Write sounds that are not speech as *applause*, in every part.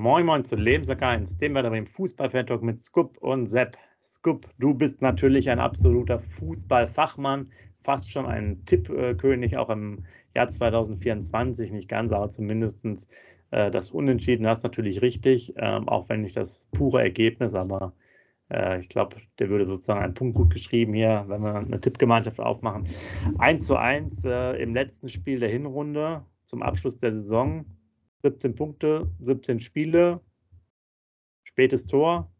Moin Moin zu Lebensack 1, dem wir im Fußball-Fan-Talk mit Scoop und Sepp. Scoop, du bist natürlich ein absoluter Fußballfachmann, fast schon ein Tippkönig, auch im Jahr 2024, nicht ganz, aber zumindest äh, das Unentschieden hast natürlich richtig, ähm, auch wenn nicht das pure Ergebnis, aber äh, ich glaube, der würde sozusagen einen Punkt gut geschrieben hier, wenn wir eine Tippgemeinschaft aufmachen. 1 zu 1 äh, im letzten Spiel der Hinrunde zum Abschluss der Saison 17 Punkte, 17 Spiele, spätes Tor.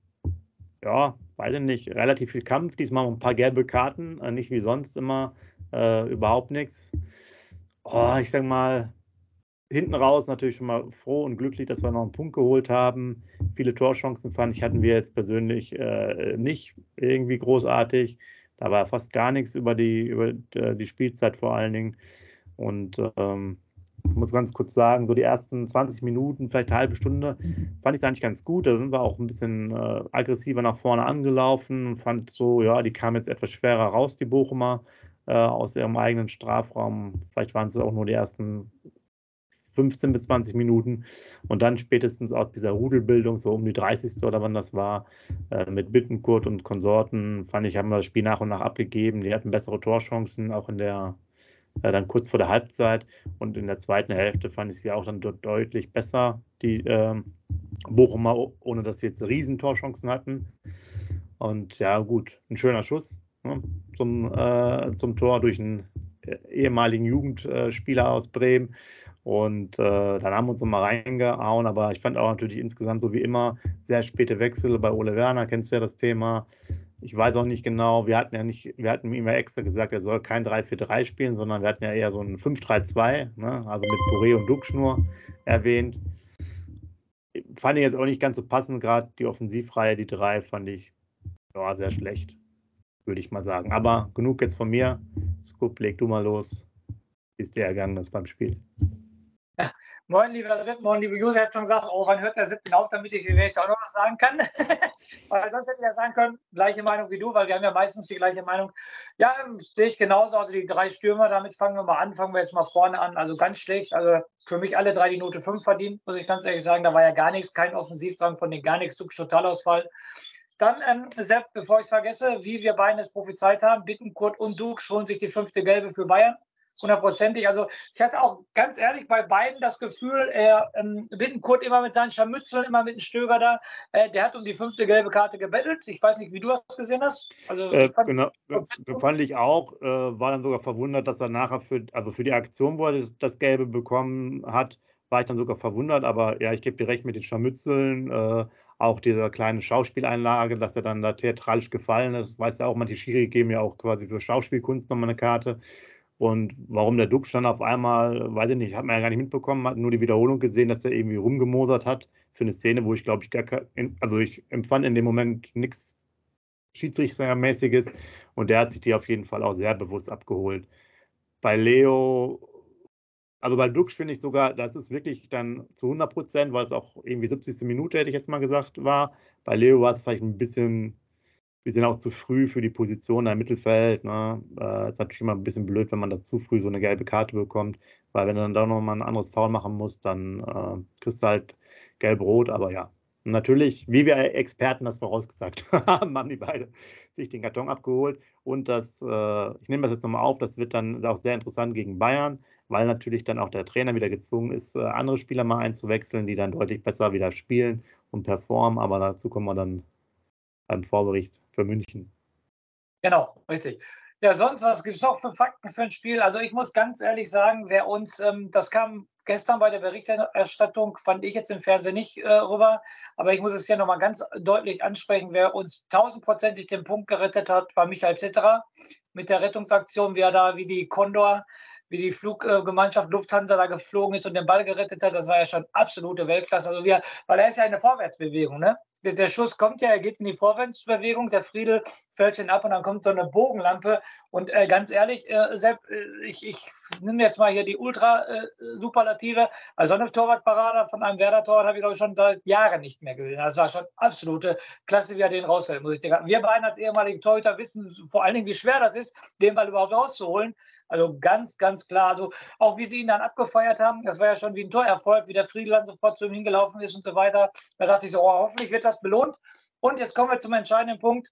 Ja, weiß ich nicht, relativ viel Kampf, diesmal ein paar gelbe Karten, äh, nicht wie sonst immer, äh, überhaupt nichts. Oh, ich sag mal, hinten raus natürlich schon mal froh und glücklich, dass wir noch einen Punkt geholt haben. Viele Torchancen fand ich, hatten wir jetzt persönlich äh, nicht irgendwie großartig. Da war fast gar nichts über die, über äh, die Spielzeit vor allen Dingen. Und ähm, muss ganz kurz sagen, so die ersten 20 Minuten, vielleicht eine halbe Stunde, fand ich es eigentlich ganz gut. Da sind wir auch ein bisschen äh, aggressiver nach vorne angelaufen und fand so, ja, die kamen jetzt etwas schwerer raus, die Bochumer, äh, aus ihrem eigenen Strafraum. Vielleicht waren es auch nur die ersten 15 bis 20 Minuten und dann spätestens auch dieser Rudelbildung, so um die 30. oder wann das war, äh, mit Bittenkurt und Konsorten, fand ich, haben wir das Spiel nach und nach abgegeben. Die hatten bessere Torchancen, auch in der äh, dann kurz vor der Halbzeit. Und in der zweiten Hälfte fand ich sie auch dann dort deutlich besser, die äh, Bochumer, ohne dass sie jetzt Riesentorchancen hatten. Und ja, gut, ein schöner Schuss ne, zum, äh, zum Tor durch einen äh, ehemaligen Jugendspieler aus Bremen. Und äh, dann haben wir uns nochmal reingehauen, aber ich fand auch natürlich insgesamt so wie immer sehr späte Wechsel bei Ole Werner, kennst du ja das Thema. Ich weiß auch nicht genau, wir hatten ja nicht, wir hatten ihm ja extra gesagt, er soll kein 3-4-3 spielen, sondern wir hatten ja eher so ein 5-3-2, ne? also mit Boré und Duxnur erwähnt. Fand ich jetzt auch nicht ganz so passend, gerade die Offensivreihe, die drei, fand ich ja, sehr schlecht, würde ich mal sagen. Aber genug jetzt von mir. Scoop, leg du mal los, wie es dir ergangen ist beim Spiel. Moin, lieber Sepp, moin, liebe User. Ich habe schon gesagt, oh, wann hört der Sepp auf, damit ich jetzt auch noch was sagen kann? *laughs* weil sonst hätte ich ja sagen können, gleiche Meinung wie du, weil wir haben ja meistens die gleiche Meinung. Ja, sehe ich genauso. Also die drei Stürmer, damit fangen wir mal an. Fangen wir jetzt mal vorne an. Also ganz schlecht. Also für mich alle drei die Note 5 verdient, muss ich ganz ehrlich sagen. Da war ja gar nichts, kein Offensivdrang von den gar nichts, Totalausfall. Dann, ähm, Sepp, bevor ich es vergesse, wie wir beiden es prophezeit haben, Bittenkurt und Duke schonen sich die fünfte Gelbe für Bayern hundertprozentig. Also ich hatte auch ganz ehrlich bei beiden das Gefühl, er ähm, Bittenkurt immer mit seinen Scharmützeln, immer mit dem Stöger da, äh, der hat um die fünfte gelbe Karte gebettelt. Ich weiß nicht, wie du das gesehen hast. Also äh, fand genau, fand ich auch, äh, war dann sogar verwundert, dass er nachher für, also für die Aktion, wo er das, das Gelbe bekommen hat, war ich dann sogar verwundert, aber ja, ich gebe dir recht mit den Scharmützeln, äh, auch dieser kleinen Schauspieleinlage, dass er dann da theatralisch gefallen ist. Weißt du auch, manche Schiri geben ja auch quasi für Schauspielkunst nochmal eine Karte. Und warum der Dux dann auf einmal, weiß ich nicht, hat man ja gar nicht mitbekommen, hat nur die Wiederholung gesehen, dass er irgendwie rumgemosert hat für eine Szene, wo ich glaube ich gar kein, also ich empfand in dem Moment nichts Schiedsrichtermäßiges und der hat sich die auf jeden Fall auch sehr bewusst abgeholt. Bei Leo, also bei Dux finde ich sogar, das ist wirklich dann zu 100 Prozent, weil es auch irgendwie 70. Minute, hätte ich jetzt mal gesagt, war. Bei Leo war es vielleicht ein bisschen wir sind auch zu früh für die Position im Mittelfeld. Ne? Äh, ist natürlich immer ein bisschen blöd, wenn man da zu früh so eine gelbe Karte bekommt, weil wenn du dann da nochmal ein anderes Foul machen musst, dann äh, kriegst du halt gelb-rot, aber ja. natürlich, wie wir Experten das vorausgesagt *laughs* haben, haben die beide sich den Karton abgeholt. Und das, äh, ich nehme das jetzt nochmal auf, das wird dann auch sehr interessant gegen Bayern, weil natürlich dann auch der Trainer wieder gezwungen ist, äh, andere Spieler mal einzuwechseln, die dann deutlich besser wieder spielen und performen. Aber dazu kommen wir dann beim Vorbericht für München. Genau, richtig. Ja, sonst, was gibt es noch für Fakten für ein Spiel? Also ich muss ganz ehrlich sagen, wer uns, ähm, das kam gestern bei der Berichterstattung, fand ich jetzt im Fernsehen nicht äh, rüber, aber ich muss es hier nochmal ganz deutlich ansprechen, wer uns tausendprozentig den Punkt gerettet hat, war Michael Zitterer mit der Rettungsaktion, wie er da, wie die Condor, wie die Fluggemeinschaft Lufthansa da geflogen ist und den Ball gerettet hat, das war ja schon absolute Weltklasse. Also wir, weil er ist ja eine Vorwärtsbewegung, ne? der, der, Schuss kommt ja, er geht in die Vorwärtsbewegung, der Friedel fällt ihn ab und dann kommt so eine Bogenlampe. Und äh, ganz ehrlich, äh, Sepp, äh, ich, ich nehme jetzt mal hier die Ultra-Superlative. Äh, also eine Torwartparade von einem Werder-Torwart habe ich, glaube ich, schon seit Jahren nicht mehr gesehen. Das war schon absolute Klasse, wie er den raushält, muss ich dir sagen. Wir beiden als ehemalige Torhüter wissen vor allen Dingen, wie schwer das ist, den Ball überhaupt rauszuholen. Also ganz, ganz klar. Also auch wie sie ihn dann abgefeiert haben, das war ja schon wie ein Torerfolg, wie der Friedland sofort zu ihm hingelaufen ist und so weiter. Da dachte ich so, oh, hoffentlich wird das belohnt. Und jetzt kommen wir zum entscheidenden Punkt.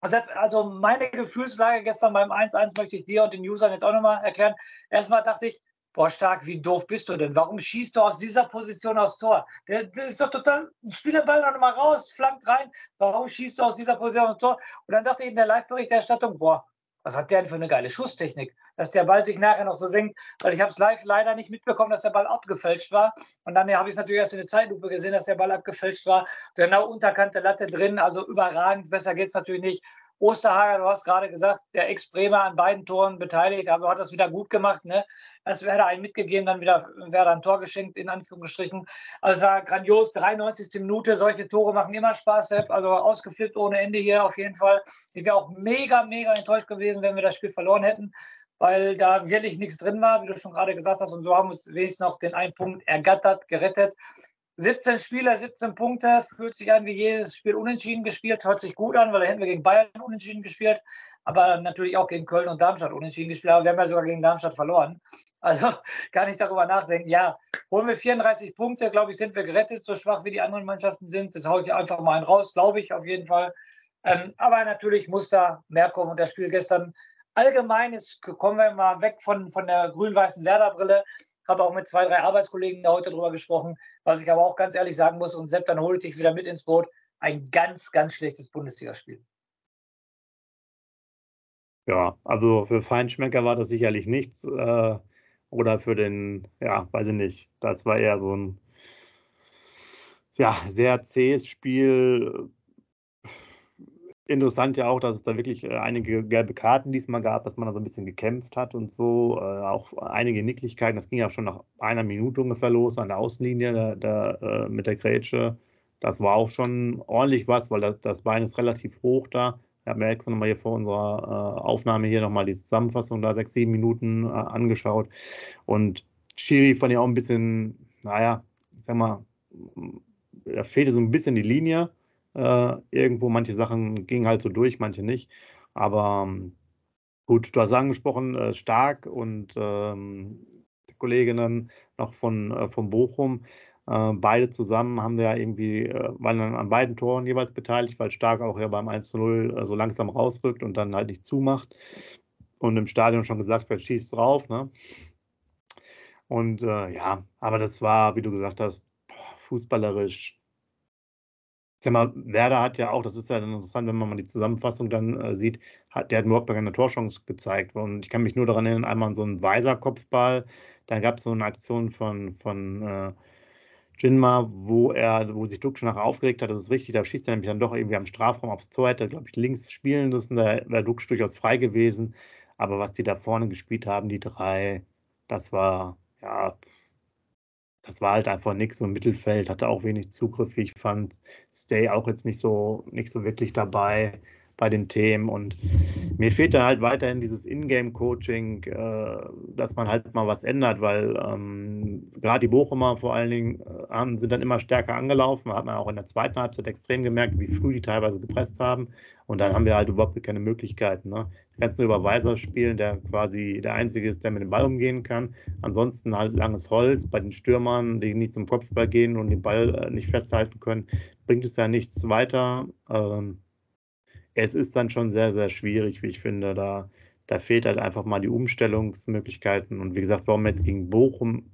Also meine Gefühlslage gestern beim 1-1 möchte ich dir und den Usern jetzt auch nochmal erklären. Erstmal dachte ich, boah, stark, wie doof bist du denn? Warum schießt du aus dieser Position aufs Tor? Der ist doch total, spiel den Ball noch mal raus, flankt rein. Warum schießt du aus dieser Position aufs Tor? Und dann dachte ich in der Live-Berichterstattung, boah, was hat der denn für eine geile Schusstechnik? Dass der Ball sich nachher noch so senkt, weil ich habe es live leider nicht mitbekommen, dass der Ball abgefälscht war. Und dann habe ich es natürlich erst in der Zeitlupe gesehen, dass der Ball abgefälscht war. Genau unterkante Latte drin, also überragend, besser geht es natürlich nicht. Osterhager, du hast gerade gesagt, der Ex-Bremer an beiden Toren beteiligt, also hat das wieder gut gemacht. Ne? Es wäre einen mitgegeben, dann wieder wäre ein Tor geschenkt, in Anführungsstrichen. Also es war grandios, 93. Minute, solche Tore machen immer Spaß, Sepp. Also ausgeflippt ohne Ende hier auf jeden Fall. Ich wäre auch mega, mega enttäuscht gewesen, wenn wir das Spiel verloren hätten, weil da wirklich nichts drin war, wie du schon gerade gesagt hast. Und so haben wir wenigstens noch den einen Punkt ergattert, gerettet. 17 Spieler, 17 Punkte, fühlt sich an wie jedes Spiel unentschieden gespielt, hört sich gut an, weil da hätten wir gegen Bayern unentschieden gespielt, aber natürlich auch gegen Köln und Darmstadt unentschieden gespielt, aber wir haben ja sogar gegen Darmstadt verloren. Also *laughs* kann ich darüber nachdenken. Ja, holen wir 34 Punkte, glaube ich, sind wir gerettet, so schwach wie die anderen Mannschaften sind. Jetzt haue ich einfach mal einen raus, glaube ich auf jeden Fall. Ähm, aber natürlich muss da mehr kommen und das Spiel gestern allgemein, jetzt kommen wir mal weg von, von der grün-weißen Werder-Brille, habe auch mit zwei, drei Arbeitskollegen da heute drüber gesprochen. Was ich aber auch ganz ehrlich sagen muss, und Sepp, dann hole ich dich wieder mit ins Boot. Ein ganz, ganz schlechtes Bundesligaspiel. Ja, also für Feinschmecker war das sicherlich nichts. Äh, oder für den, ja, weiß ich nicht. Das war eher so ein ja, sehr zähes Spiel. Interessant ja auch, dass es da wirklich äh, einige gelbe Karten diesmal gab, dass man da so ein bisschen gekämpft hat und so. Äh, auch einige Nicklichkeiten. Das ging ja schon nach einer Minute ungefähr los an der Außenlinie da, da, äh, mit der Grätsche. Das war auch schon ordentlich was, weil das, das Bein ist relativ hoch da. Ich habe mir extra nochmal hier vor unserer äh, Aufnahme hier nochmal die Zusammenfassung da sechs, sieben Minuten äh, angeschaut. Und Schiri fand ich auch ein bisschen, naja, ich sag mal, da fehlte so ein bisschen die Linie äh, irgendwo. Manche Sachen gingen halt so durch, manche nicht. Aber ähm, gut, du hast angesprochen, äh, stark und ähm, die Kolleginnen noch von, äh, von Bochum. Äh, beide zusammen haben ja irgendwie, äh, waren dann an beiden Toren jeweils beteiligt, weil Stark auch ja beim 1 zu 0 äh, so langsam rausrückt und dann halt nicht zumacht. Und im Stadion schon gesagt wird, schießt drauf. Ne? Und ja, aber das war, wie du gesagt hast, fußballerisch sag mal, Werder hat ja auch, das ist ja interessant, wenn man mal die Zusammenfassung dann äh, sieht, hat, der hat Morgberg eine Torchance gezeigt. Und ich kann mich nur daran erinnern, einmal an so einen Weiser-Kopfball, da gab es so eine Aktion von, von äh, Jinma, wo er, wo sich Duxch nachher aufgeregt hat, das ist richtig, da schießt er nämlich dann doch irgendwie am Strafraum aufs Tor, hätte, glaube ich, links spielen müssen, da wäre Duxch durchaus frei gewesen. Aber was die da vorne gespielt haben, die drei, das war, ja, das war halt einfach nichts im Mittelfeld, hatte auch wenig Zugriff, ich fand. Stay auch jetzt nicht so, nicht so wirklich dabei bei den Themen. Und mir fehlt dann halt weiterhin dieses Ingame-Coaching, äh, dass man halt mal was ändert, weil ähm, gerade die Bochumer vor allen Dingen äh, sind dann immer stärker angelaufen. Hat man auch in der zweiten Halbzeit extrem gemerkt, wie früh die teilweise gepresst haben. Und dann haben wir halt überhaupt keine Möglichkeiten. Ne? Du kannst nur über Weiser spielen, der quasi der Einzige ist, der mit dem Ball umgehen kann. Ansonsten halt langes Holz. Bei den Stürmern, die nicht zum Kopfball gehen und den Ball äh, nicht festhalten können, bringt es ja nichts weiter. Ähm, es ist dann schon sehr, sehr schwierig, wie ich finde. Da, da fehlt halt einfach mal die Umstellungsmöglichkeiten. Und wie gesagt, warum jetzt gegen Bochum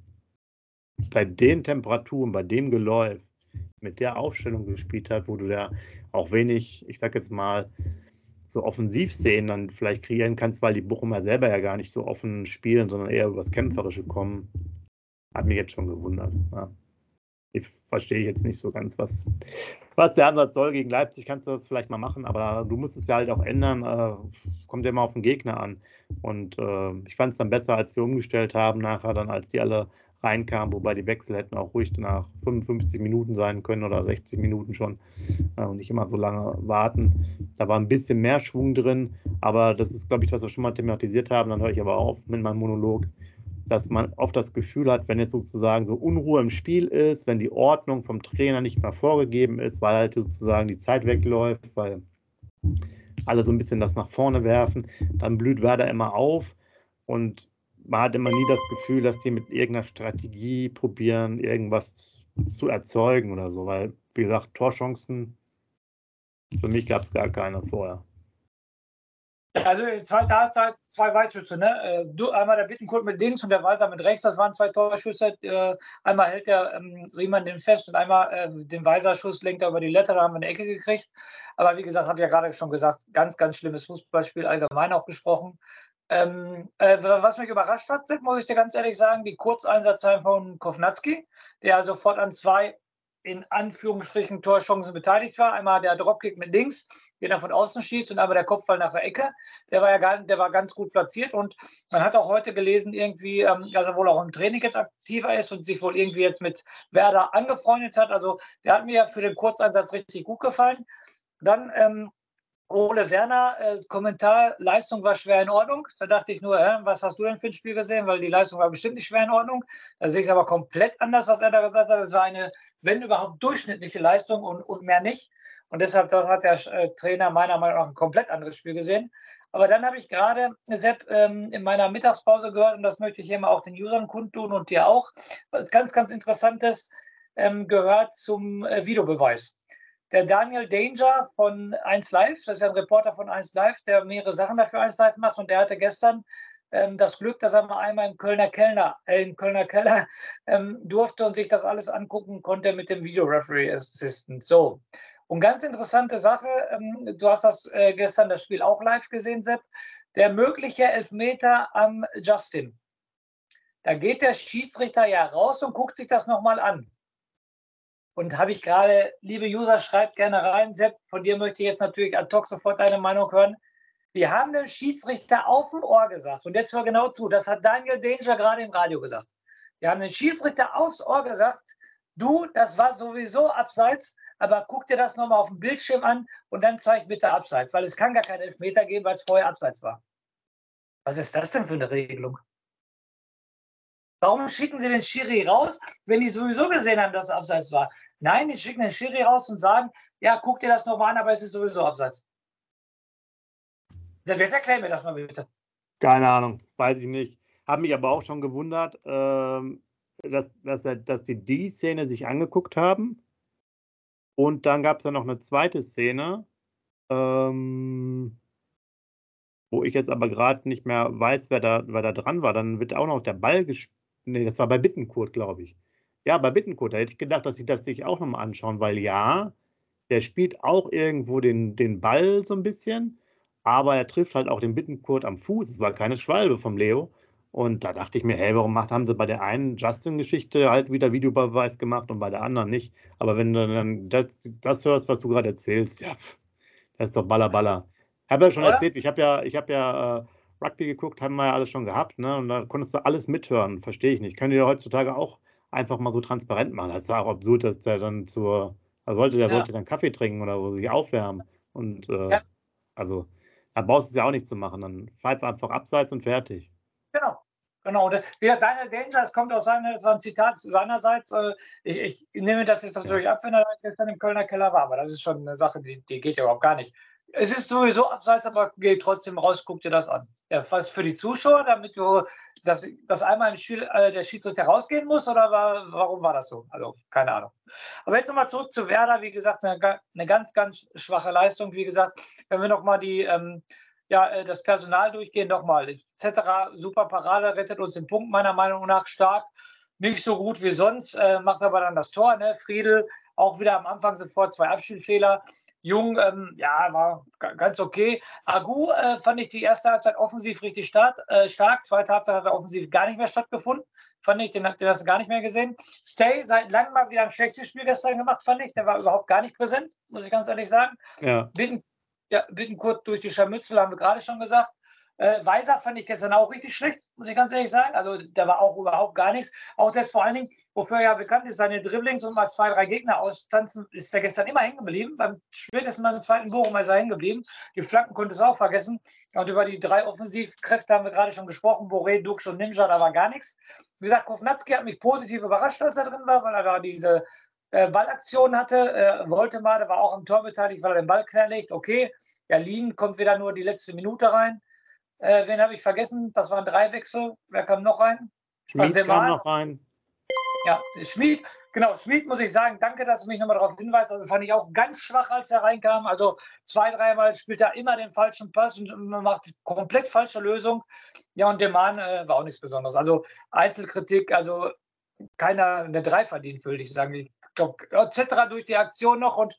bei den Temperaturen, bei dem Geläuf, mit der Aufstellung gespielt hat, wo du da auch wenig, ich sag jetzt mal, so Offensivszenen dann vielleicht kreieren kannst, weil die Bochumer selber ja gar nicht so offen spielen, sondern eher über das Kämpferische kommen, hat mich jetzt schon gewundert. Ja. Ich verstehe jetzt nicht so ganz, was, was der Ansatz soll. Gegen Leipzig kannst du das vielleicht mal machen, aber du musst es ja halt auch ändern. Äh, kommt ja immer auf den Gegner an. Und äh, ich fand es dann besser, als wir umgestellt haben, nachher dann, als die alle reinkamen, wobei die Wechsel hätten auch ruhig nach 55 Minuten sein können oder 60 Minuten schon äh, und nicht immer so lange warten. Da war ein bisschen mehr Schwung drin, aber das ist, glaube ich, was wir schon mal thematisiert haben. Dann höre ich aber auf mit meinem Monolog dass man oft das Gefühl hat, wenn jetzt sozusagen so Unruhe im Spiel ist, wenn die Ordnung vom Trainer nicht mehr vorgegeben ist, weil halt sozusagen die Zeit wegläuft, weil alle so ein bisschen das nach vorne werfen, dann blüht Werder immer auf. Und man hat immer nie das Gefühl, dass die mit irgendeiner Strategie probieren, irgendwas zu erzeugen oder so, weil, wie gesagt, Torchancen, für mich gab es gar keine vorher. Also zweite Halbzeit, zwei Weitschüsse, ne? Äh, du, einmal der Bittenkurt mit links und der Weiser mit rechts, das waren zwei Torschüsse. Äh, einmal hält der ähm, Riemann den fest und einmal äh, den Weiser-Schuss lenkt er über die Letter, da haben wir eine Ecke gekriegt. Aber wie gesagt, habe ich ja gerade schon gesagt, ganz, ganz schlimmes Fußballspiel, allgemein auch gesprochen. Ähm, äh, was mich überrascht hat, muss ich dir ganz ehrlich sagen, die Kurzeinsatzzeit von Kovnatski, der sofort an zwei in Anführungsstrichen Torchancen beteiligt war. Einmal der Dropkick mit links, den er von außen schießt, und einmal der Kopfball nach der Ecke. Der war ja gar, der war ganz gut platziert. Und man hat auch heute gelesen, irgendwie, ähm, dass er wohl auch im Training jetzt aktiver ist und sich wohl irgendwie jetzt mit Werder angefreundet hat. Also der hat mir für den Kurzeinsatz richtig gut gefallen. Dann ähm, Ole Werner, äh, Kommentar, Leistung war schwer in Ordnung. Da dachte ich nur, äh, was hast du denn für ein Spiel gesehen? Weil die Leistung war bestimmt nicht schwer in Ordnung. Da sehe ich es aber komplett anders, was er da gesagt hat. Es war eine, wenn überhaupt, durchschnittliche Leistung und, und mehr nicht. Und deshalb das hat der äh, Trainer meiner Meinung nach ein komplett anderes Spiel gesehen. Aber dann habe ich gerade, Sepp, ähm, in meiner Mittagspause gehört, und das möchte ich hier mal auch den Usern kundtun und dir auch, was ganz, ganz Interessantes ähm, gehört zum äh, Videobeweis der Daniel Danger von 1 Live, das ist ja ein Reporter von 1 Live, der mehrere Sachen dafür 1 Live macht und der hatte gestern ähm, das Glück, dass er mal einmal im Kölner Kellner, äh, im Kölner Keller ähm, durfte und sich das alles angucken konnte mit dem Video Referee Assistant. So. Und ganz interessante Sache, ähm, du hast das äh, gestern das Spiel auch live gesehen, Sepp, der mögliche Elfmeter am Justin. Da geht der Schiedsrichter ja raus und guckt sich das nochmal an. Und habe ich gerade, liebe User, schreibt gerne rein. Sepp, von dir möchte ich jetzt natürlich ad hoc sofort deine Meinung hören. Wir haben dem Schiedsrichter auf dem Ohr gesagt, und jetzt hör genau zu, das hat Daniel Danger gerade im Radio gesagt. Wir haben den Schiedsrichter aufs Ohr gesagt, du, das war sowieso abseits, aber guck dir das nochmal auf dem Bildschirm an und dann zeig bitte abseits, weil es kann gar keinen Elfmeter geben, weil es vorher abseits war. Was ist das denn für eine Regelung? Warum schicken Sie den Schiri raus, wenn die sowieso gesehen haben, dass es abseits war? Nein, die schicken den Schiri raus und sagen, ja, guck dir das nochmal an, aber es ist sowieso abseits. Jetzt erklären mir das mal bitte. Keine Ahnung, weiß ich nicht. Habe mich aber auch schon gewundert, ähm, dass, dass, dass die die Szene sich angeguckt haben. Und dann gab es ja noch eine zweite Szene, ähm, wo ich jetzt aber gerade nicht mehr weiß, wer da, wer da dran war. Dann wird auch noch der Ball gespielt Nee, das war bei Bittenkurt, glaube ich. Ja, bei Bittenkurt, da hätte ich gedacht, dass sie das sich auch nochmal anschauen, weil ja, der spielt auch irgendwo den, den Ball so ein bisschen, aber er trifft halt auch den Bittenkurt am Fuß. Es war keine Schwalbe vom Leo. Und da dachte ich mir, hey, warum macht, haben sie bei der einen Justin-Geschichte halt wieder Videobeweis gemacht und bei der anderen nicht? Aber wenn du dann das, das hörst, was du gerade erzählst, ja, das ist doch Baller Baller. Ich habe ja schon Oder? erzählt, ich habe ja, ich habe ja äh, Rugby geguckt, haben wir ja alles schon gehabt, ne? Und da konntest du alles mithören, verstehe ich nicht. Können die ja heutzutage auch einfach mal so transparent machen. Das ist auch absurd, dass der dann zur, also wollte der ja. sollte dann Kaffee trinken oder wo sich aufwärmen. Und äh, ja. also da brauchst du es ja auch nicht zu machen. Dann pfeift einfach abseits und fertig. Genau. Genau, und wieder Daniel Danger, es kommt aus seiner, das war ein Zitat seinerseits. Äh, ich, ich nehme das jetzt natürlich ja. ab, wenn er gestern im Kölner Keller war, aber das ist schon eine Sache, die, die geht ja überhaupt gar nicht. Es ist sowieso abseits, aber geh trotzdem raus, guck dir das an. Ja, was für die Zuschauer, damit du dass, dass einmal im Spiel äh, der Schiedsrichter rausgehen muss oder war, warum war das so? Also keine Ahnung. Aber jetzt nochmal zurück zu Werder. Wie gesagt, eine, eine, ganz, ganz schwache Leistung. Wie gesagt, wenn wir nochmal die ähm, ja, äh, das Personal durchgehen, nochmal. etc. Super Parade, rettet uns den Punkt meiner Meinung nach stark. Nicht so gut wie sonst, äh, macht aber dann das Tor. Ne? Friedel auch wieder am Anfang sofort zwei Abspielfehler. Jung, ähm, ja, war ganz okay. Agu äh, fand ich die erste Halbzeit offensiv richtig start, äh, stark. Zweite Halbzeit hat er offensiv gar nicht mehr stattgefunden. Fand ich, den, den hast du gar nicht mehr gesehen. Stay seit langem mal wieder ein schlechtes Spiel gestern gemacht, fand ich. Der war überhaupt gar nicht präsent, muss ich ganz ehrlich sagen. Ja. Bitten, ja, Bittenkurt durch die Scharmützel haben wir gerade schon gesagt. Äh, Weiser fand ich gestern auch richtig schlecht, muss ich ganz ehrlich sagen. Also da war auch überhaupt gar nichts. Auch das vor allen Dingen, wofür er ja bekannt ist, seine Dribblings und mal zwei, drei Gegner austanzen, ist er gestern immer hängen geblieben. Beim spätestens beim zweiten Bochum ist er hängen geblieben. Die Flanken konnte es auch vergessen. Und über die drei Offensivkräfte haben wir gerade schon gesprochen. Boré, Dux und Nimja, da war gar nichts. Wie gesagt, Kovnatski hat mich positiv überrascht, als er drin war, weil er da diese äh, Ballaktion hatte. Äh, wollte mal, der war auch am Tor beteiligt, weil er den Ball querlegt. Okay, Berlin kommt wieder nur die letzte Minute rein. Äh, wen habe ich vergessen? Das waren drei Wechsel. Wer kam noch rein? Schmied kam noch rein. Ja, Schmied, genau, Schmied muss ich sagen, danke, dass du mich nochmal darauf hinweist. Also fand ich auch ganz schwach, als er reinkam. Also zwei, dreimal spielt er immer den falschen Pass und macht komplett falsche Lösung. Ja, und der Mann äh, war auch nichts Besonderes. Also Einzelkritik, also keiner eine Drei verdient, würde ich sagen. Ich glaube, etc. durch die Aktion noch und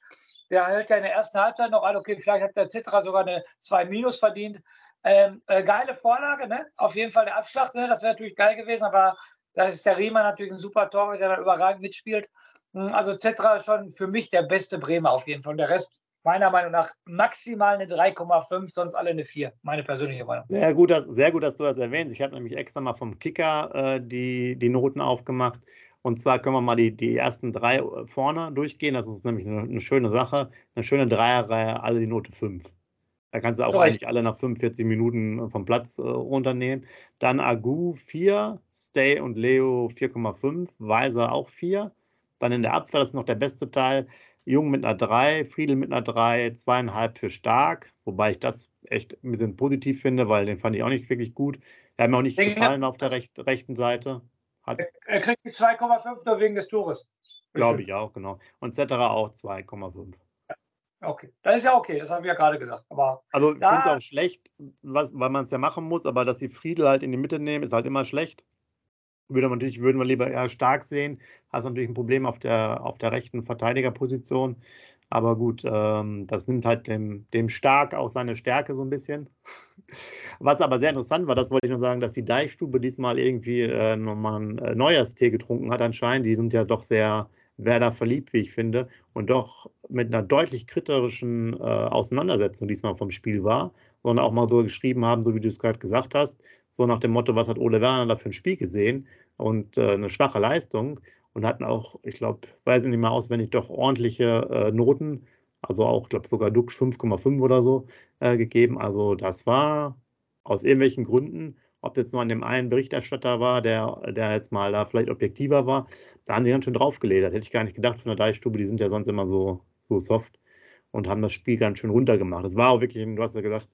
der hält ja in der ersten Halbzeit noch an, okay, vielleicht hat der Citra sogar eine 2 Minus verdient. Ähm, äh, geile Vorlage, ne? Auf jeden Fall der Abschlag, ne? Das wäre natürlich geil gewesen, aber da ist der Riemann natürlich ein super Torwart, der da überragend mitspielt. Hm, also Zetra schon für mich der beste Bremer auf jeden Fall. Und der Rest meiner Meinung nach maximal eine 3,5, sonst alle eine 4. Meine persönliche Meinung. Sehr gut, dass, sehr gut, dass du das erwähnst. Ich habe nämlich extra mal vom Kicker äh, die, die Noten aufgemacht. Und zwar können wir mal die, die ersten drei äh, vorne durchgehen. Das ist nämlich eine, eine schöne Sache. Eine schöne Dreierreihe, alle die Note 5. Da kannst du auch Sorry. eigentlich alle nach 45 Minuten vom Platz äh, runternehmen. Dann Agu 4, Stay und Leo 4,5, Weiser auch 4. Dann in der Abwehr, das ist noch der beste Teil, Jung mit einer 3, Friedel mit einer 3, 2,5 für Stark, wobei ich das echt ein bisschen positiv finde, weil den fand ich auch nicht wirklich gut. Er hat mir auch nicht Denke gefallen auf der recht, rechten Seite. Hat, er kriegt 2,5 nur wegen des Tores. Glaube ich auch, genau. Und Zetterer auch 2,5. Okay, das ist ja okay, das habe ich ja gerade gesagt. Aber also ich finde es auch schlecht, was, weil man es ja machen muss, aber dass sie Friedel halt in die Mitte nehmen, ist halt immer schlecht. Würde man natürlich, würden wir lieber eher stark sehen. Hast natürlich ein Problem auf der, auf der rechten Verteidigerposition. Aber gut, ähm, das nimmt halt dem, dem Stark auch seine Stärke so ein bisschen. *laughs* Was aber sehr interessant war, das wollte ich nur sagen, dass die Deichstube diesmal irgendwie äh, nochmal einen äh, Neujahrstee getrunken hat anscheinend. Die sind ja doch sehr, Werder verliebt, wie ich finde, und doch mit einer deutlich kriterischen äh, Auseinandersetzung diesmal vom Spiel war, sondern auch mal so geschrieben haben, so wie du es gerade gesagt hast, so nach dem Motto, was hat Ole Werner da für ein Spiel gesehen und äh, eine schwache Leistung und hatten auch, ich glaube, weiß ich nicht mehr auswendig, doch ordentliche äh, Noten, also auch, ich glaube, sogar Dux 5,5 oder so äh, gegeben. Also das war aus irgendwelchen Gründen ob das nur an dem einen Berichterstatter war, der, der jetzt mal da vielleicht objektiver war, da haben die ganz schön draufgeledert. Hätte ich gar nicht gedacht von der Deichstube, die sind ja sonst immer so, so soft und haben das Spiel ganz schön runtergemacht. Das war auch wirklich, du hast ja gesagt,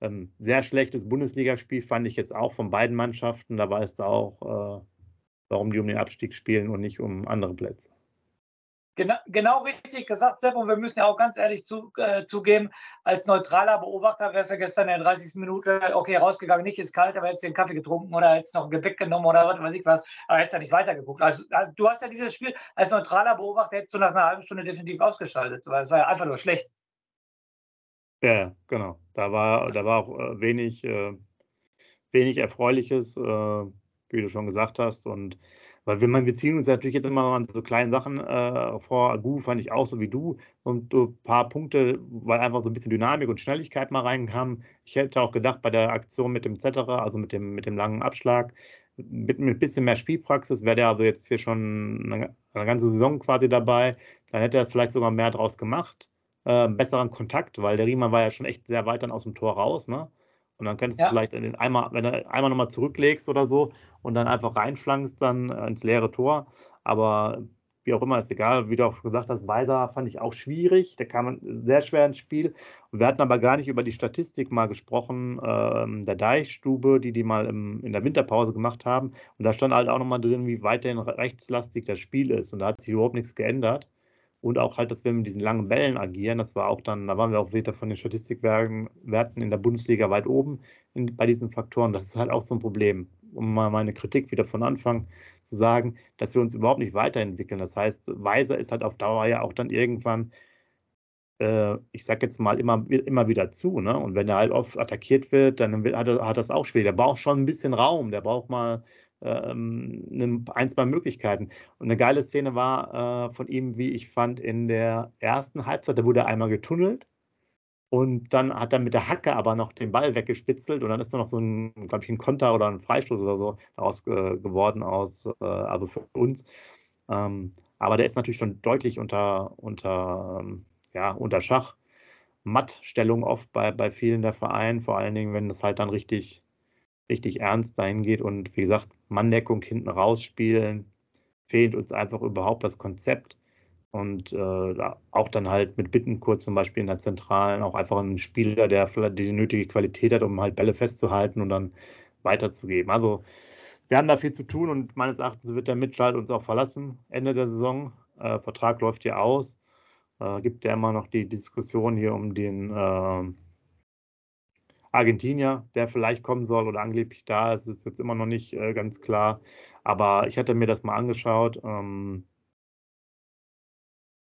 ähm, sehr schlechtes Bundesligaspiel fand ich jetzt auch von beiden Mannschaften. Da weißt du auch, äh, warum die um den Abstieg spielen und nicht um andere Plätze. Genau, genau richtig gesagt, Sepp. Und wir müssen ja auch ganz ehrlich zu, äh, zugeben, als neutraler Beobachter wäre es ja gestern in der 30. Minute, okay, rausgegangen, nicht ist kalt, aber jetzt den Kaffee getrunken oder jetzt noch ein Gebäck genommen oder was weiß ich was, aber jetzt ja nicht weitergeguckt. Also äh, du hast ja dieses Spiel als neutraler Beobachter hättest du nach einer halben Stunde definitiv ausgeschaltet, weil es war ja einfach nur schlecht. Ja, genau. Da war, da war auch äh, wenig, äh, wenig Erfreuliches, äh, wie du schon gesagt hast. Und weil wir, wir ziehen uns natürlich jetzt immer an so kleinen Sachen äh, vor. Agu fand ich auch so wie du. Und so ein paar Punkte, weil einfach so ein bisschen Dynamik und Schnelligkeit mal reinkam. Ich hätte auch gedacht, bei der Aktion mit dem Zetterer, also mit dem, mit dem langen Abschlag, mit ein bisschen mehr Spielpraxis, wäre der also jetzt hier schon eine, eine, ganze Saison quasi dabei. Dann hätte er vielleicht sogar mehr draus gemacht. Äh, besseren Kontakt, weil der Riemann war ja schon echt sehr weit dann aus dem Tor raus. Ne? Und dann könntest ja. du vielleicht den einmal, wenn du einmal nochmal zurücklegst oder so und dann einfach reinflankst dann äh, ins leere Tor. Aber wie auch immer, ist egal. Wie du auch gesagt hast, Weiser fand ich auch schwierig. Der kam sehr schwer ins Spiel. Und wir hatten aber gar nicht über die Statistik mal gesprochen, ähm, der Deichstube, die die mal im, in der Winterpause gemacht haben. Und da stand halt auch nochmal drin, wie weiterhin rechtslastig das Spiel ist. Und da hat sich überhaupt nichts geändert. Und auch halt, dass wir mit diesen langen Bällen agieren. Das war auch dann, da waren wir auch wieder von den Statistikwerten in der Bundesliga weit oben in, bei diesen Faktoren. Das ist halt auch so ein Problem. Um mal meine Kritik wieder von Anfang zu sagen, dass wir uns überhaupt nicht weiterentwickeln. Das heißt, Weiser ist halt auf Dauer ja auch dann irgendwann, äh, ich sag jetzt mal, immer, immer wieder zu. Ne? Und wenn er halt oft attackiert wird, dann hat, er, hat das auch schwer. Der braucht schon ein bisschen Raum. Der braucht mal ähm, ein, zwei Möglichkeiten. Und eine geile Szene war äh, von ihm, wie ich fand, in der ersten Halbzeit, da wurde er einmal getunnelt und dann hat er mit der Hacke aber noch den Ball weggespitzelt und dann ist da noch so ein, glaube ich, ein Konter oder ein Freistoß oder so daraus äh, geworden aus, äh, also für uns. Ähm, aber der ist natürlich schon deutlich unter, unter, ähm, ja, unter Schach. Mattstellung oft bei, bei vielen der Vereinen, vor allen Dingen, wenn es halt dann richtig, richtig ernst dahin geht. Und wie gesagt, Manndeckung hinten rausspielen, fehlt uns einfach überhaupt das Konzept. Und äh, auch dann halt mit Bittenkurt zum Beispiel in der Zentralen, auch einfach ein Spieler, der die nötige Qualität hat, um halt Bälle festzuhalten und dann weiterzugeben. Also wir haben da viel zu tun und meines Erachtens wird der Mitchell uns auch verlassen, Ende der Saison. Äh, Vertrag läuft ja aus. Äh, gibt ja immer noch die Diskussion hier um den äh, Argentinier, der vielleicht kommen soll oder angeblich da ist, ist jetzt immer noch nicht äh, ganz klar. Aber ich hatte mir das mal angeschaut. Ähm,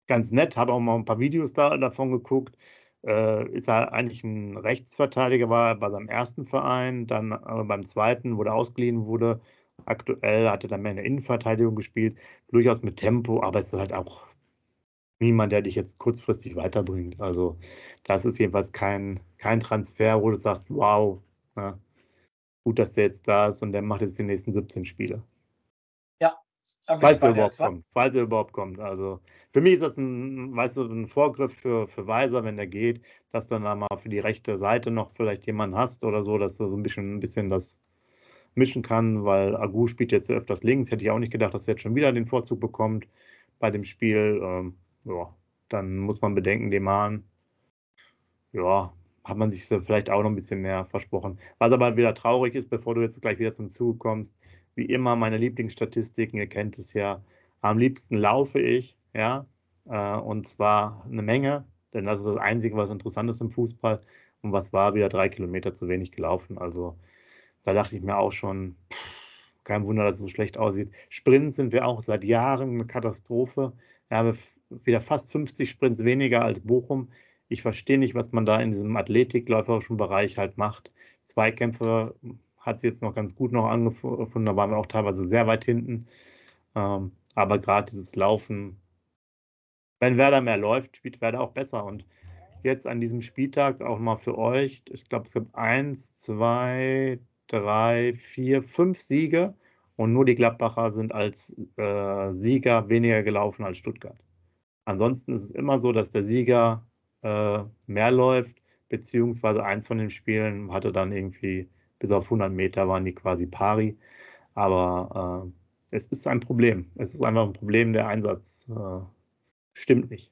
ganz nett, habe auch mal ein paar Videos da, davon geguckt. Äh, ist er eigentlich ein Rechtsverteidiger, war er bei seinem ersten Verein, dann äh, beim zweiten, wo er ausgeliehen wurde. Aktuell hat er dann mehr in der Innenverteidigung gespielt, durchaus mit Tempo, aber es ist halt auch niemand, der dich jetzt kurzfristig weiterbringt. Also das ist jedenfalls kein, kein Transfer, wo du sagst, wow, ja, ne, gut, dass der jetzt da ist und der macht jetzt die nächsten 17 Spiele. Ja. Falls er überhaupt kommt. Falls er überhaupt kommt. Also für mich ist das ein, weißt du, ein Vorgriff für, für Weiser, wenn der geht, dass du dann mal für die rechte Seite noch vielleicht jemanden hast oder so, dass er so ein bisschen, ein bisschen das mischen kann, weil Agu spielt jetzt öfters links. Hätte ich auch nicht gedacht, dass er jetzt schon wieder den Vorzug bekommt bei dem Spiel. Ähm, ja, dann muss man bedenken, dem Hahn, ja, hat man sich vielleicht auch noch ein bisschen mehr versprochen. Was aber wieder traurig ist, bevor du jetzt gleich wieder zum Zug kommst, wie immer meine Lieblingsstatistiken, ihr kennt es ja, am liebsten laufe ich, ja, äh, und zwar eine Menge, denn das ist das Einzige, was interessant ist im Fußball. Und was war wieder drei Kilometer zu wenig gelaufen. Also da dachte ich mir auch schon, kein Wunder, dass es so schlecht aussieht. Sprints sind wir auch seit Jahren eine Katastrophe. Ja, wir wieder fast 50 Sprints weniger als Bochum. Ich verstehe nicht, was man da in diesem athletikläuferischen Bereich halt macht. Zweikämpfe hat sie jetzt noch ganz gut noch angefunden, da waren wir auch teilweise sehr weit hinten. Ähm, aber gerade dieses Laufen, wenn Werder mehr läuft, spielt Werder auch besser. Und jetzt an diesem Spieltag auch mal für euch, ich glaube, es gibt eins, zwei, drei, vier, fünf Siege und nur die Gladbacher sind als äh, Sieger weniger gelaufen als Stuttgart. Ansonsten ist es immer so, dass der Sieger äh, mehr läuft, beziehungsweise eins von den Spielen hatte dann irgendwie bis auf 100 Meter waren die quasi pari. Aber äh, es ist ein Problem. Es ist einfach ein Problem, der Einsatz äh, stimmt nicht.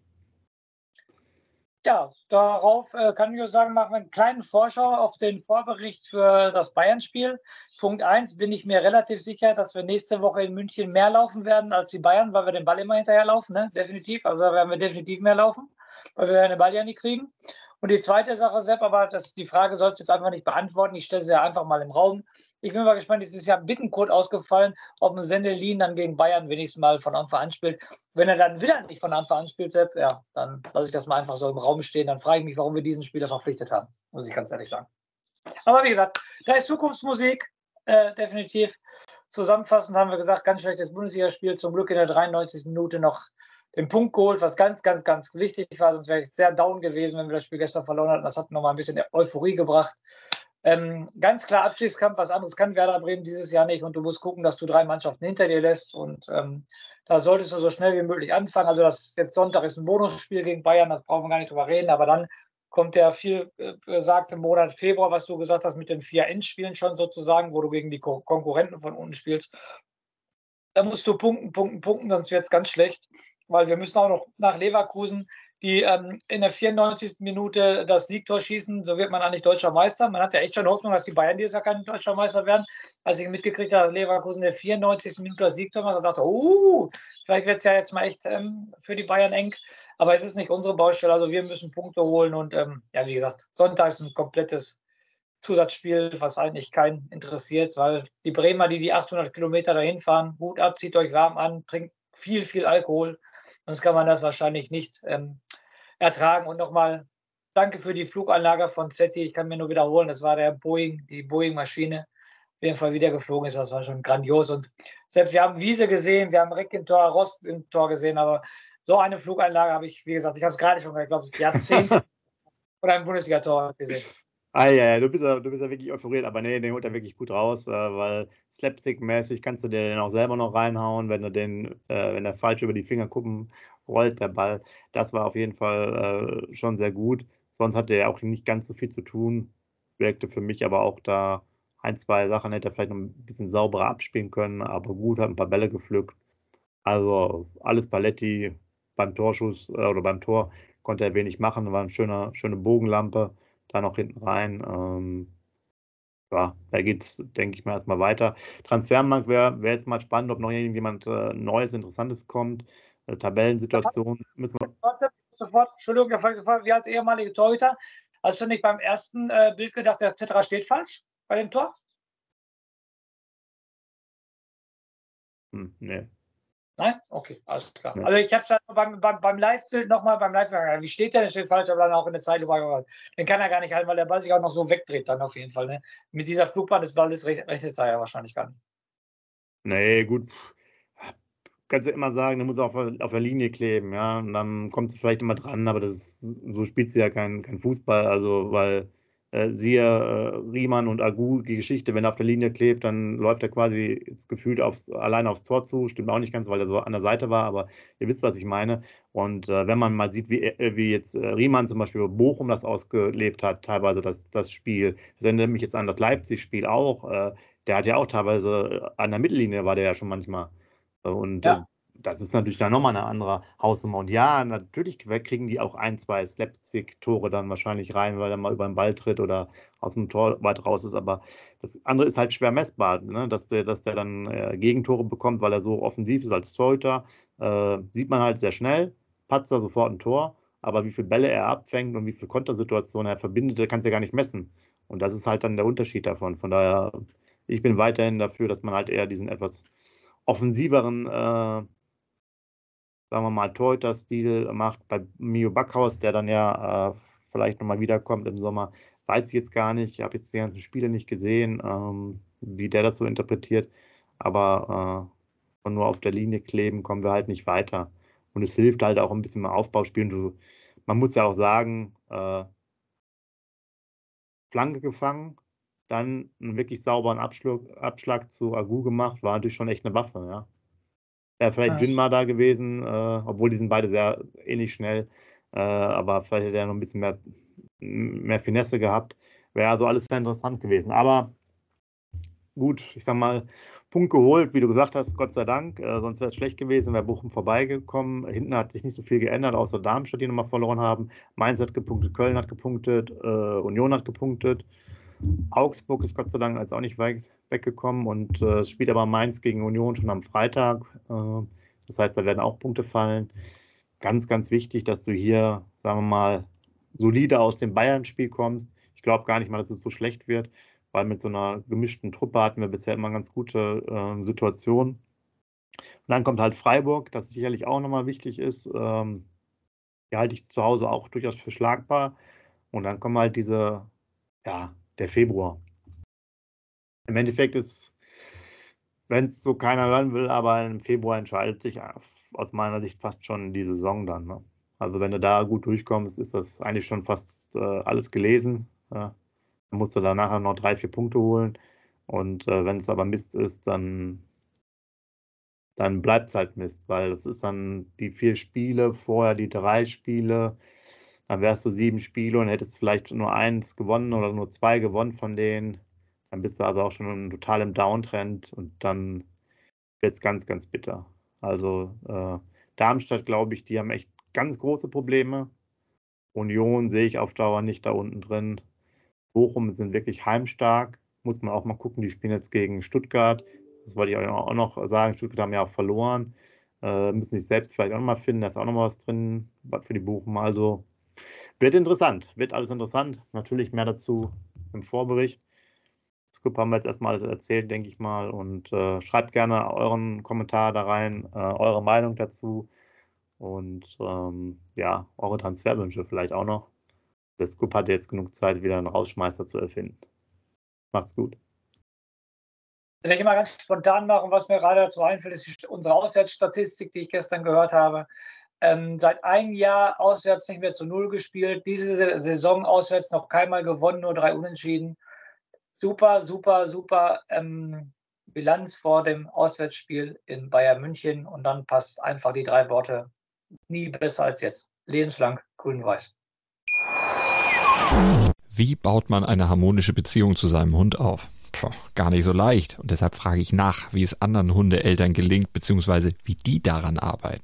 Ja, darauf äh, kann ich nur sagen, machen wir einen kleinen Vorschau auf den Vorbericht für das Bayern-Spiel. Punkt 1 bin ich mir relativ sicher, dass wir nächste Woche in München mehr laufen werden als die Bayern, weil wir den Ball immer hinterherlaufen, ne? definitiv. Also werden wir definitiv mehr laufen, weil wir den Ball ja nicht kriegen. Und die zweite Sache, Sepp, aber das, die Frage sollst du jetzt einfach nicht beantworten. Ich stelle sie ja einfach mal im Raum. Ich bin mal gespannt, jetzt ist ja Bittenkurt ausgefallen, ob ein Sendelin dann gegen Bayern wenigstens mal von Anfang an spielt. Wenn er dann wieder nicht von Anfang an spielt, Sepp, ja, dann lasse ich das mal einfach so im Raum stehen. Dann frage ich mich, warum wir diesen Spieler verpflichtet haben, muss ich ganz ehrlich sagen. Aber wie gesagt, da ist Zukunftsmusik, äh, definitiv. Zusammenfassend haben wir gesagt, ganz schlechtes Bundesligaspiel. Zum Glück in der 93. Minute noch den Punkt geholt, was ganz, ganz, ganz wichtig war. Sonst wäre ich sehr down gewesen, wenn wir das Spiel gestern verloren hätten. Das hat nochmal ein bisschen Euphorie gebracht. Ähm, ganz klar Abstiegskampf, was anderes kann Werder Bremen dieses Jahr nicht. Und du musst gucken, dass du drei Mannschaften hinter dir lässt. Und ähm, da solltest du so schnell wie möglich anfangen. Also das jetzt Sonntag ist ein Bonusspiel gegen Bayern, das brauchen wir gar nicht drüber reden. Aber dann kommt der viel äh, besagte Monat Februar, was du gesagt hast, mit den vier Endspielen schon sozusagen, wo du gegen die Konkurrenten von unten spielst. Da musst du punkten, punkten, punkten, sonst wird es ganz schlecht weil wir müssen auch noch nach Leverkusen, die ähm, in der 94. Minute das Siegtor schießen, so wird man eigentlich deutscher Meister. Man hat ja echt schon Hoffnung, dass die Bayern dieses Jahr kein deutscher Meister werden. Als ich mitgekriegt habe, Leverkusen in der 94. Minute das Siegtor macht, da dachte ich, uh, vielleicht wird es ja jetzt mal echt ähm, für die Bayern eng. Aber es ist nicht unsere Baustelle, also wir müssen Punkte holen und ähm, ja, wie gesagt, Sonntag ist ein komplettes Zusatzspiel, was eigentlich keinen interessiert, weil die Bremer, die die 800 Kilometer dahin fahren, gut ab, zieht euch warm an, trinkt viel, viel Alkohol Sonst kann man das wahrscheinlich nicht ähm, ertragen. Und nochmal danke für die Fluganlage von ZT. Ich kann mir nur wiederholen, das war der Boeing, die Boeing-Maschine. Auf jeden Fall wieder geflogen ist. Das war schon grandios. Und selbst wir haben Wiese gesehen, wir haben Reck im Tor, Rost im Tor gesehen, aber so eine Fluganlage habe ich, wie gesagt, ich habe es gerade schon, ich glaube, Jahrzehnte *laughs* oder ein Bundesliga-Tor gesehen. Ah, ja, du bist ja, du bist ja wirklich euphoriert, aber nee, den holt er wirklich gut raus, äh, weil Slapstick-mäßig kannst du den auch selber noch reinhauen, wenn du den, äh, wenn er falsch über die Finger gucken rollt, der Ball. Das war auf jeden Fall äh, schon sehr gut. Sonst hatte er auch nicht ganz so viel zu tun. Wirkte für mich aber auch da ein, zwei Sachen hätte er vielleicht noch ein bisschen sauberer abspielen können, aber gut, hat ein paar Bälle gepflückt. Also alles Paletti, beim Torschuss oder beim Tor konnte er wenig machen. War eine schöne, schöne Bogenlampe, da noch hinten rein. Ähm, ja, da geht es, denke ich mal, erstmal weiter. Transfermarkt wäre wär jetzt mal spannend, ob noch irgendjemand äh, Neues, Interessantes kommt. Äh, Tabellensituation müssen wir. Warte, sofort, Entschuldigung, der sofort, wie als ehemalige Torhüter, hast du nicht beim ersten äh, Bild gedacht, der Zitterer steht falsch bei dem Tor? Hm, nee. Nein? Okay, alles klar. Ja. Also ich habe es beim, beim, beim Live-Bild nochmal beim Live wie steht der? Der steht falsch, aber dann auch in der Zeit Den kann er gar nicht halten, weil der Ball sich auch noch so wegdreht dann auf jeden Fall. Ne? Mit dieser Flugbahn des Balles rechnet er ja wahrscheinlich gar nicht. Nee, gut. Kannst du immer sagen, der muss auf, auf der Linie kleben, ja. Und dann kommt sie vielleicht immer dran, aber das ist, so spielt sie ja kein, kein Fußball, also weil äh, siehe äh, Riemann und Agu, die Geschichte, wenn er auf der Linie klebt, dann läuft er quasi jetzt gefühlt aufs, alleine aufs Tor zu. Stimmt auch nicht ganz, weil er so an der Seite war, aber ihr wisst, was ich meine. Und äh, wenn man mal sieht, wie, äh, wie jetzt äh, Riemann zum Beispiel Bochum das ausgelebt hat, teilweise das, das Spiel, das erinnert mich jetzt an das Leipzig-Spiel auch. Äh, der hat ja auch teilweise an der Mittellinie war der ja schon manchmal. Und ja das ist natürlich dann nochmal eine andere Hausnummer. Und ja, natürlich kriegen die auch ein, zwei Slapstick-Tore dann wahrscheinlich rein, weil er mal über den Ball tritt oder aus dem Tor weit raus ist. Aber das andere ist halt schwer messbar, ne? dass, der, dass der dann äh, Gegentore bekommt, weil er so offensiv ist als Torhüter. Äh, sieht man halt sehr schnell. Patzer sofort ein Tor. Aber wie viele Bälle er abfängt und wie viele Kontersituationen er verbindet, kannst du ja gar nicht messen. Und das ist halt dann der Unterschied davon. Von daher, ich bin weiterhin dafür, dass man halt eher diesen etwas offensiveren äh, sagen wir mal, Torhüter-Stil macht bei Mio Backhaus, der dann ja äh, vielleicht nochmal wiederkommt im Sommer, weiß ich jetzt gar nicht. Ich habe jetzt die ganzen Spiele nicht gesehen, ähm, wie der das so interpretiert. Aber äh, von nur auf der Linie kleben kommen wir halt nicht weiter. Und es hilft halt auch ein bisschen beim Aufbauspielen. Du, man muss ja auch sagen, äh, Flanke gefangen, dann einen wirklich sauberen Abschlag, Abschlag zu Agu gemacht, war natürlich schon echt eine Waffe, ja. Wäre vielleicht ja. Jinma da gewesen, äh, obwohl die sind beide sehr ähnlich schnell. Äh, aber vielleicht hätte er noch ein bisschen mehr, mehr Finesse gehabt. Wäre also alles sehr interessant gewesen. Aber gut, ich sag mal, Punkt geholt, wie du gesagt hast, Gott sei Dank. Äh, sonst wäre es schlecht gewesen, wäre Bochum vorbeigekommen. Hinten hat sich nicht so viel geändert, außer Darmstadt, die nochmal verloren haben. Mainz hat gepunktet, Köln hat gepunktet, äh, Union hat gepunktet. Augsburg ist Gott sei Dank jetzt auch nicht weit weggekommen und äh, es spielt aber Mainz gegen Union schon am Freitag. Äh, das heißt, da werden auch Punkte fallen. Ganz, ganz wichtig, dass du hier, sagen wir mal, solide aus dem Bayern-Spiel kommst. Ich glaube gar nicht mal, dass es so schlecht wird, weil mit so einer gemischten Truppe hatten wir bisher immer ganz gute äh, Situationen. Und dann kommt halt Freiburg, das sicherlich auch nochmal wichtig ist. Ähm, die halte ich zu Hause auch durchaus für schlagbar. Und dann kommen halt diese, ja, der Februar. Im Endeffekt ist, wenn es so keiner hören will, aber im Februar entscheidet sich aus meiner Sicht fast schon die Saison dann. Ne? Also wenn du da gut durchkommst, ist das eigentlich schon fast äh, alles gelesen. Ja? Dann musst du da nachher noch drei, vier Punkte holen. Und äh, wenn es aber Mist ist, dann, dann bleibt es halt Mist, weil das ist dann die vier Spiele, vorher die drei Spiele, dann wärst du sieben Spiele und hättest vielleicht nur eins gewonnen oder nur zwei gewonnen von denen. Dann bist du also auch schon total im Downtrend und dann wird es ganz, ganz bitter. Also äh, Darmstadt, glaube ich, die haben echt ganz große Probleme. Union sehe ich auf Dauer nicht da unten drin. Bochum sind wirklich heimstark. Muss man auch mal gucken, die spielen jetzt gegen Stuttgart. Das wollte ich auch noch sagen. Stuttgart haben ja auch verloren. Äh, müssen sich selbst vielleicht auch noch mal finden. Da ist auch noch mal was drin für die Bochum. Also wird interessant, wird alles interessant. Natürlich mehr dazu im Vorbericht. Scoop haben wir jetzt erstmal alles erzählt, denke ich mal. Und äh, schreibt gerne euren Kommentar da rein, äh, eure Meinung dazu. Und ähm, ja, eure Transferwünsche vielleicht auch noch. Der Scoop hat jetzt genug Zeit, wieder einen Rausschmeißer zu erfinden. Macht's gut. Wenn ich mal ganz spontan machen, was mir gerade dazu einfällt, ist unsere Auswärtsstatistik, die ich gestern gehört habe. Ähm, seit einem Jahr auswärts nicht mehr zu Null gespielt. Diese Saison auswärts noch keinmal gewonnen, nur drei Unentschieden. Super, super, super ähm, Bilanz vor dem Auswärtsspiel in Bayern München. Und dann passt einfach die drei Worte nie besser als jetzt. Lebenslang grün-weiß. Wie baut man eine harmonische Beziehung zu seinem Hund auf? Puh, gar nicht so leicht. Und deshalb frage ich nach, wie es anderen Hundeeltern gelingt, beziehungsweise wie die daran arbeiten.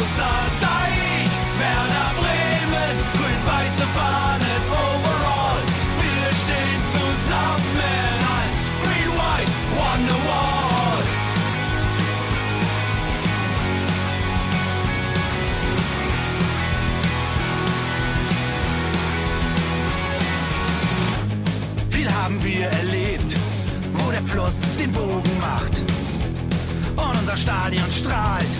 Osterdeich. Werder Bremen, grün-weiße Fahnen overall. Wir stehen zusammen als Green White Wonderwall. Viel haben wir erlebt, wo der Fluss den Bogen macht. Und unser Stadion strahlt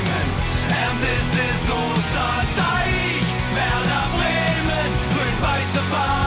far.